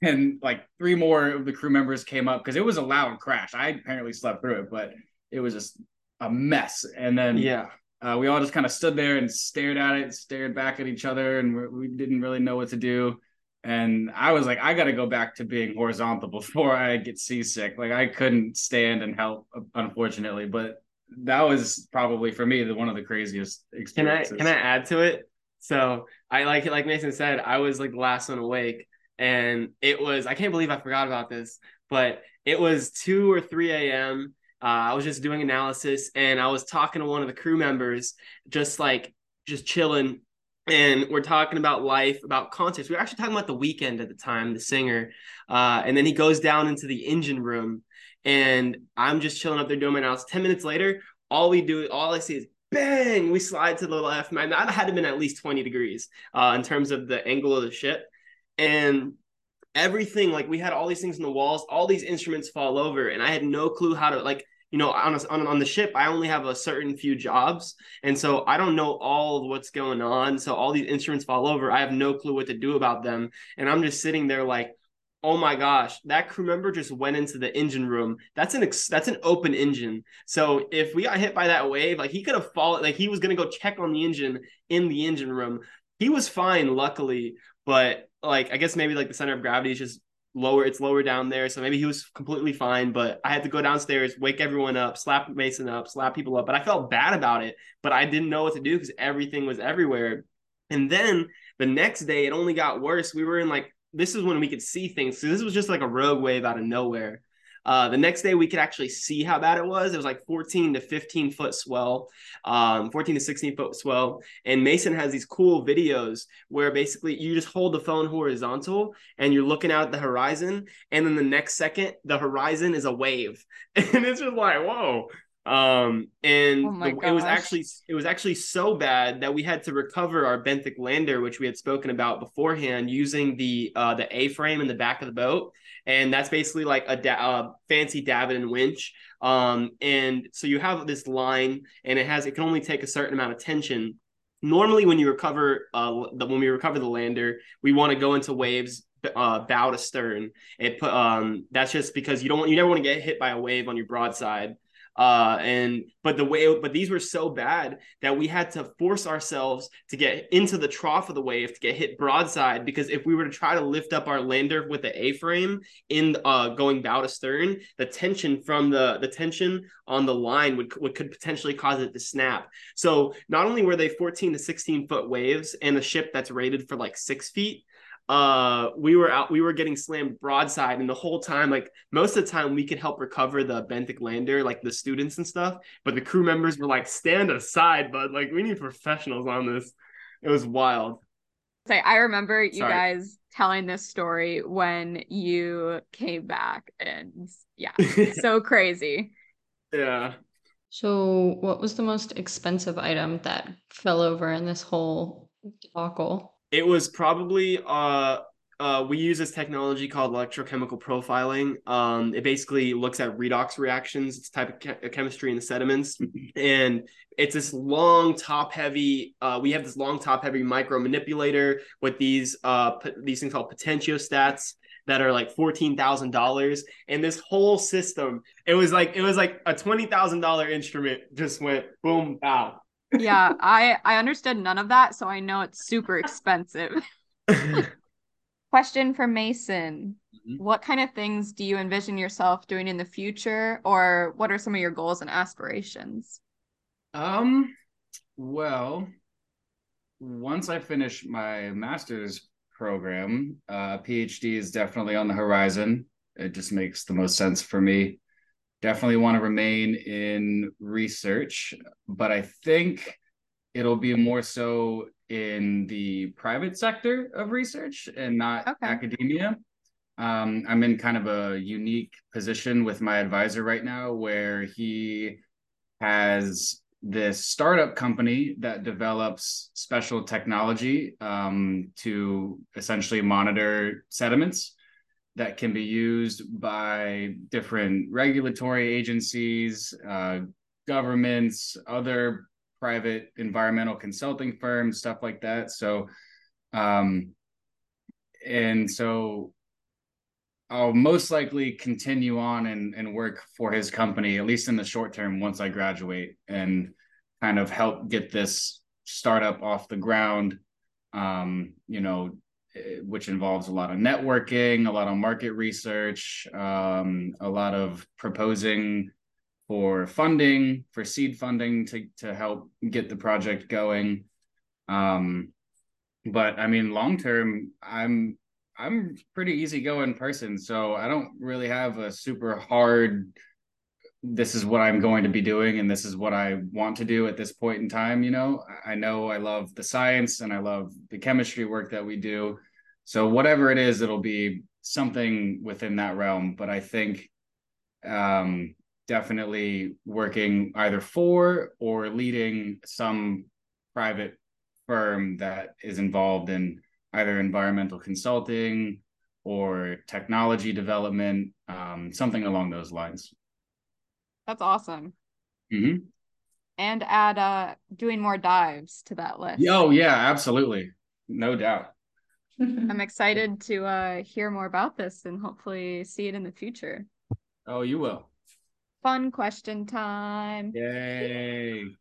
and like three more of the crew members came up because it was a loud crash. I apparently slept through it, but it was just a mess. And then yeah, uh, we all just kind of stood there and stared at it, stared back at each other, and we didn't really know what to do. And I was like, I got to go back to being horizontal before I get seasick. Like I couldn't stand and help, unfortunately. But that was probably for me the one of the craziest experiences. Can I can I add to it? So I like like Mason said, I was like the last one awake, and it was I can't believe I forgot about this, but it was two or three a.m. Uh, I was just doing analysis and I was talking to one of the crew members, just like just chilling. And we're talking about life, about concerts. We were actually talking about the Weeknd at the time, the singer. Uh, and then he goes down into the engine room, and I'm just chilling up there doing my analysis. Ten minutes later, all we do, all I see is bang. We slide to the left. Man, that had to been at least twenty degrees uh, in terms of the angle of the ship, and everything like we had all these things in the walls all these instruments fall over and i had no clue how to like you know on, a, on on the ship i only have a certain few jobs and so i don't know all of what's going on so all these instruments fall over i have no clue what to do about them and i'm just sitting there like oh my gosh that crew member just went into the engine room. That's an ex- that's an open engine. So if we got hit by that wave like he could have fallen like he was going to go check on the engine in the engine room. He was fine luckily but like I guess maybe like the center of gravity is just lower. It's lower down there, so maybe he was completely fine. But I had to go downstairs, wake everyone up, slap Mason up, slap people up. But I felt bad about it, but I didn't know what to do because everything was everywhere. And then the next day, it only got worse. We were in like this is when we could see things. So this was just like a rogue wave out of nowhere. Uh, the next day, we could actually see how bad it was. It was like 14 to 15 foot swell, um, 14 to 16 foot swell. And Mason has these cool videos where basically you just hold the phone horizontal and you're looking out at the horizon. And then the next second, the horizon is a wave. And it's just like, whoa. Um, and Oh the- it was actually it was actually so bad that we had to recover our benthic lander, which we had spoken about beforehand, using the uh, the A frame in the back of the boat, and that's basically like a da- uh, fancy davit and winch. Um, and so you have this line, and it has it can only take a certain amount of tension. Normally, when you recover uh, the, when we recover the lander, we want to go into waves uh, bow to stern. It put um that's just because you don't want you never want to get hit by a wave on your broadside. Uh and but the way but these were so bad that we had to force ourselves to get into the trough of the wave to get hit broadside because if we were to try to lift up our lander with the A-frame in uh going bow to stern, the tension from the the tension on the line would, would could potentially cause it to snap. So not only were they 14 to 16 foot waves and a ship that's rated for like six feet, uh we were out we were getting slammed broadside and the whole time like most of the time we could help recover the benthic lander like the students and stuff but the crew members were like stand aside but like we need professionals on this it was wild Say, I remember you Sorry. guys telling this story when you came back, and yeah, so crazy. yeah So, what was the most expensive item that fell over in this whole debacle? It was probably uh uh, we use this technology called electrochemical profiling. Um, it basically looks at redox reactions. It's a type of che- chemistry in the sediments, and it's this long top heavy. Uh, we have this long top heavy micro manipulator with these uh p- these things called potentiostats that are like fourteen thousand dollars. And this whole system, it was like it was like a twenty thousand dollar instrument just went boom bow. Yeah, I I understood none of that, so I know it's super expensive. Question for Mason. Mhm. What kind of things do you envision yourself doing in the future, or what are some of your goals and aspirations? Um, well, once I finish my master's program, uh, PhD is definitely on the horizon. It just makes the most sense for me. Definitely want to remain in research, but I think it'll be more so in the private sector of research and not Okay. academia. Um, I'm in kind of a unique position with my advisor right now where he has this startup company that develops special technology um, to essentially monitor sediments that can be used by different regulatory agencies, uh, governments, other private environmental consulting firms, stuff like that. So, um, and so I'll most likely continue on and, and work for his company, at least in the short term, once I graduate and kind of help get this startup off the ground. Um, you know, which involves a lot of networking, a lot of market research, um, a lot of proposing for funding, for seed funding to to help get the project going. Um, but I mean, long term, I'm I'm pretty easygoing person, so I don't really have a super hard. This is what I'm going to be doing, and this is what I want to do at this point in time. You know, I know I love the science and I love the chemistry work that we do. So whatever it is, it'll be something within that realm. But I think um, definitely working either for or leading some private firm that is involved in either environmental consulting or technology development, um, something along those lines. That's awesome. hmm And add uh doing more dives to that list. Oh yeah, absolutely, no doubt. I'm excited to uh hear more about this and hopefully see it in the future. Oh, you will. Fun question time. Yay!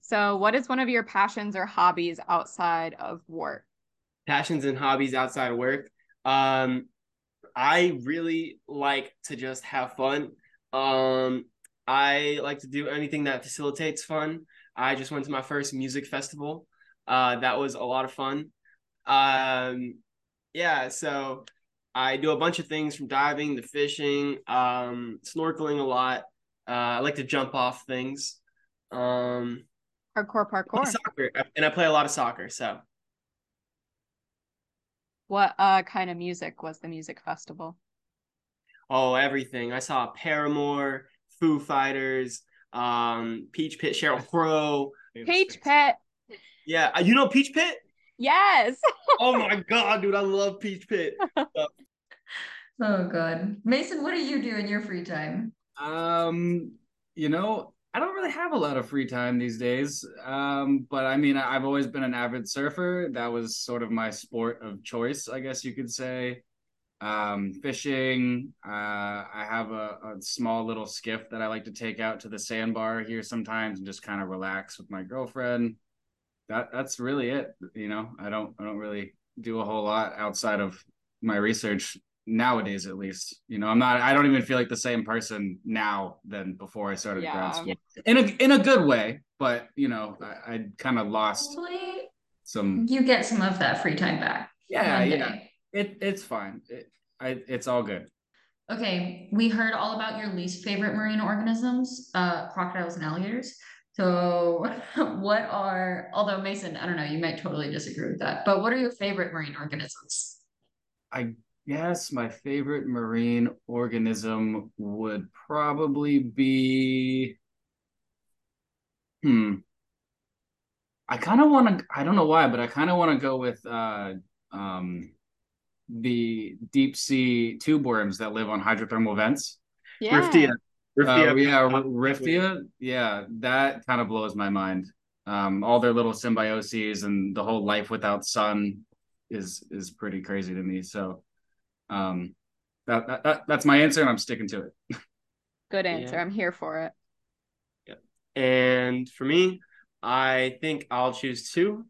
So, what is one of your passions or hobbies outside of work? passions and hobbies outside of work. Um, I really like to just have fun. Um, I like to do anything that facilitates fun. I just went to my first music festival. Uh, that was a lot of fun. Um, yeah, so I do a bunch of things from diving to fishing, um, snorkeling a lot. Uh, I like to jump off things. Um, Hardcore parkour. Soccer, and I play a lot of soccer. So, what uh kind of music was the music festival? Oh, everything. I saw Paramore, Foo Fighters, um, Peach Pit, Sheryl Crow. Peach Pit. Yeah, uh, you know Peach Pit? Yes. oh my god, dude, I love Peach Pit. oh god. Mason, what do you do in your free time? Um, you know, I don't really have a lot of free time these days. Um, but I mean, I've always been an avid surfer. That was sort of my sport of choice, I guess you could say. Um, fishing. Uh, I have a, a small little skiff that I like to take out to the sandbar here sometimes and just kind of relax with my girlfriend. That that's really it. You know, I don't I don't really do a whole lot outside of my research nowadays at least you know i'm not i don't even feel like the same person now than before i started yeah. grad school in a in a good way but you know i, I kind of lost Hopefully some you get some of that free time back yeah yeah it it's fine. It, I, it's all good. Okay we heard all about your least favorite marine organisms uh crocodiles and alligators. So what are although mason i don't know you might totally disagree with that but what are your favorite marine organisms? I guess my favorite marine organism would probably be hmm. I kind of want to I don't know why, but I kind of want to go with uh um the deep sea tube worms that live on hydrothermal vents. Yeah. Riftia. Riftia. Uh, yeah, Riftia. Yeah, that kind of blows my mind. Um, all their little symbioses and the whole life without sun is is pretty crazy to me. So um, that, that, that that's my answer, and I'm sticking to it. Good answer. Yeah. I'm here for it. Yeah. And for me, I think I'll choose two.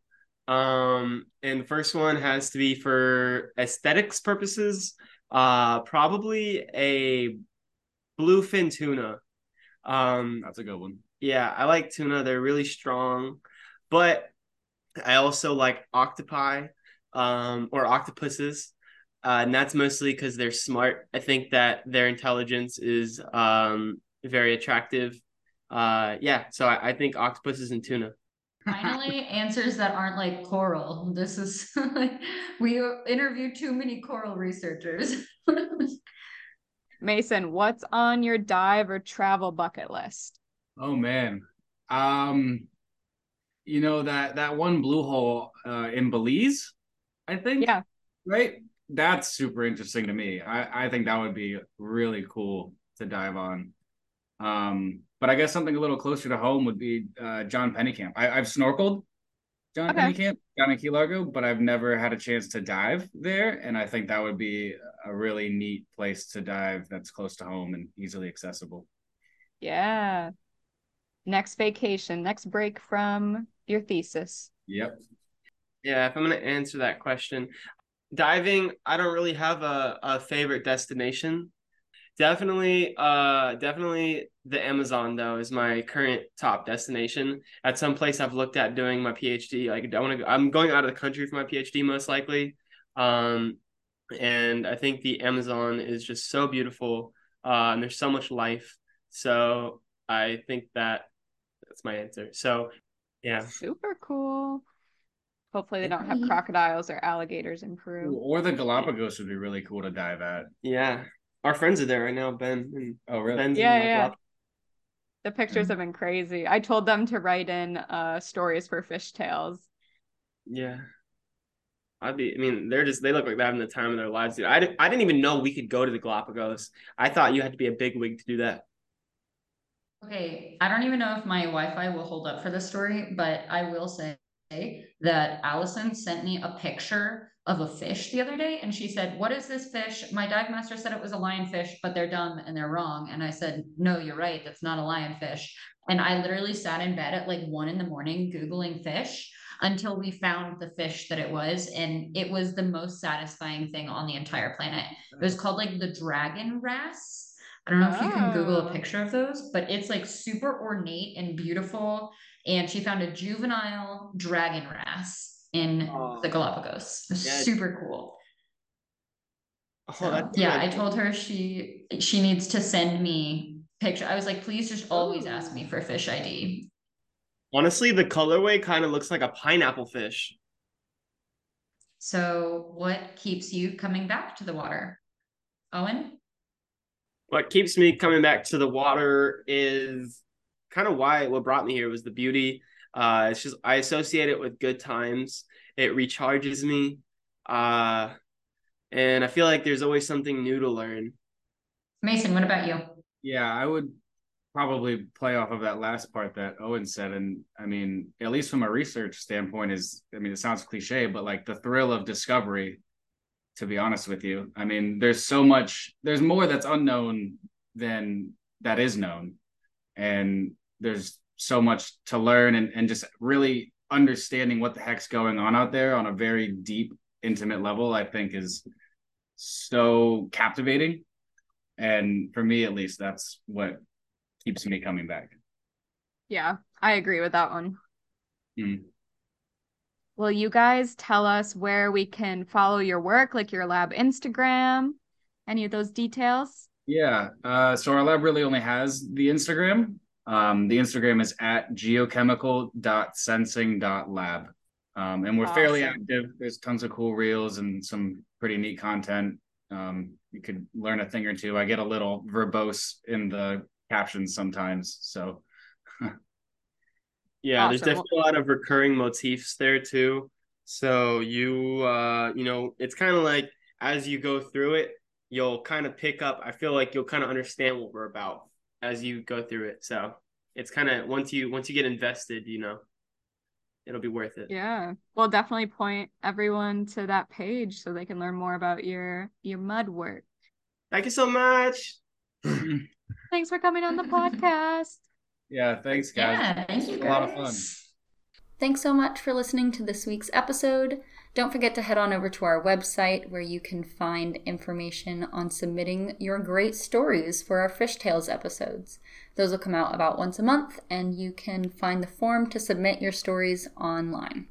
Um, and the first one has to be for aesthetics purposes. Uh, probably a bluefin tuna. Um, that's a good one. Yeah, I like tuna. They're really strong, but I also like octopi, um, or octopuses uh, and that's mostly because they're smart. I think that their intelligence is um, very attractive. Uh, yeah, so I, I think octopuses and tuna. Finally, answers that aren't like coral. This is we interviewed too many coral researchers. Mason, what's on your dive or travel bucket list? Oh man, um, you know that that one blue hole uh, in Belize, I think. Yeah. Right that's super interesting to me. I, I think that would be really cool to dive on. Um, but I guess something a little closer to home would be uh, John Pennekamp. I, I've snorkeled John okay. Pennekamp down in Key Largo, but I've never had a chance to dive there. And I think that would be a really neat place to dive that's close to home and easily accessible. Yeah. Next vacation, next break from your thesis. Yep. Yeah, if I'm going to answer that question, diving, I don't really have a, a favorite destination. Definitely, uh, definitely the Amazon though is my current top destination. At some place I've looked at doing my PhD. Like I want to, I'm going out of the country for my PhD most likely. Um, and I think the Amazon is just so beautiful. Uh, and there's so much life. So I think that that's my answer. So yeah, super cool. Hopefully they don't have crocodiles or alligators in Peru. Or the Galapagos would be really cool to dive at. Yeah. Our friends are there right now, Ben. And oh really? Ben's yeah, yeah. The pictures mm-hmm. have been crazy. I told them to write in uh stories for fish tales. Yeah. I'd be, I mean, they're just, they look like they're having the time of their lives. Dude. I, I didn't even know we could go to the Galapagos. I thought you had to be a big wig to do that. Okay. I don't even know if my Wi Fi will hold up for this story, but I will say that Allison sent me a picture of a fish the other day and she said, What is this fish? My dive master said it was a lionfish, but they're dumb and they're wrong. And I said, No, you're right. That's not a lionfish. And I literally sat in bed at like one in the morning Googling fish. until we found the fish that it was. And it was the most satisfying thing on the entire planet. It was called like the dragon wrasse. I don't know if you can Google a Oh. picture of those, but it's like super ornate and beautiful. And she found a juvenile dragon wrasse in Oh. the Galapagos. Yeah. super cool. Oh, So, yeah, I told her she she needs to send me picture. I was like, please just always ask me for fish ID. Honestly, the colorway kind of looks like a pineapple fish. So, what keeps you coming back to the water, Owen? What keeps me coming back to the water is kind of why what brought me here was the beauty. Uh, it's just I associate it with good times. It recharges me, uh, and I feel like there's always something new to learn. Mason, what about you? Yeah, I would probably play off of that last part that Owen said. And I mean, at least from a research standpoint, is I mean, it sounds cliche, but like the thrill of discovery, to be honest with you. I mean, there's so much, there's more that's unknown than that is known. And there's so much to learn and, and just really understanding what the heck's going on out there on a very deep, intimate level, I think is so captivating. And for me, at least, that's what keeps me coming back. Yeah, I agree with that one. Mm. Will you guys tell us where we can follow your work, like your lab Instagram, any of those details? Yeah. Uh, so our lab really only has the Instagram. Um, the Instagram is at geochemical.sensing.lab. Um, and we're fairly active. There's tons of cool reels and some pretty neat content. Um, you could learn a thing or two. I get a little verbose in the captions sometimes. So Yeah, there's definitely a lot of recurring motifs there too. So you uh you know, it's kind of like as you go through it, you'll kind of pick up. I feel like you'll kind of understand what we're about as you go through it. So it's kind of once you once you get invested, you know, it'll be worth it. Yeah. We'll definitely point everyone to that page so they can learn more about your your mud work. Thank you so much. Thanks for coming on the podcast. yeah, thanks guys. Yeah, thank you It's a lot of fun. Thanks so much for listening to this week's episode. Don't forget to head on over to our website where you can find information on submitting your great stories for our Fish Tales episodes. Those will come out about once a month, and you can find the form to submit your stories online.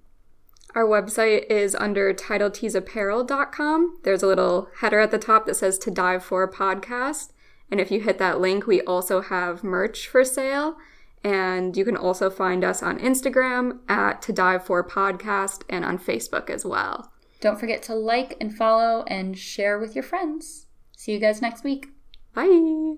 Our website is under titleteesapparel.com. There's a little header at the top that says to dive for a podcast. And if you hit that link, we also have merch for sale. And you can also find us on Instagram at to dive for podcast and on Facebook as well. Don't forget to like and follow and share with your friends. See you guys next week. Bye.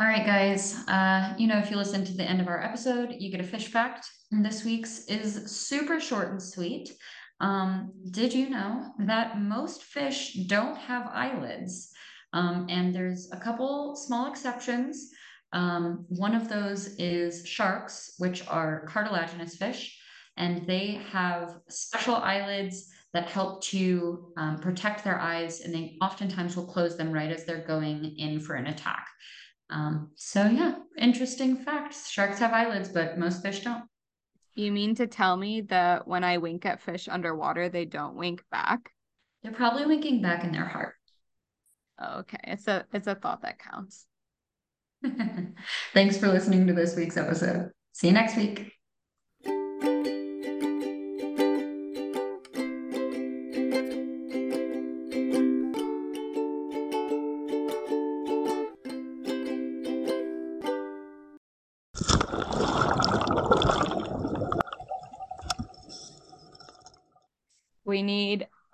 All right, guys. Uh, you know, if you listen to the end of our episode, you get a fish fact. And this week's is super short and sweet. Um, did you know that most fish don't have eyelids? Um, and there's a couple small exceptions. Um, one of those is sharks, which are cartilaginous fish, and they have special eyelids that help to um, protect their eyes, and they oftentimes will close them right as they're going in for an attack. Um, so yeah, interesting facts. Sharks have eyelids, but most fish don't. You mean to tell me that when I wink at fish underwater, they don't wink back? They're probably winking back in their heart. Okay, it's a it's a thought that counts. Thanks for listening to this week's episode. See you next week.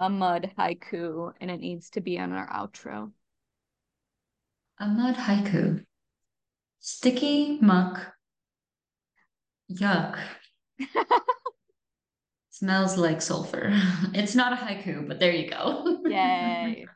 A mud haiku and it needs to be on our outro. A mud haiku. Sticky muck. Yuck. Smells like sulfur. It's not a haiku, but there you go. Yay.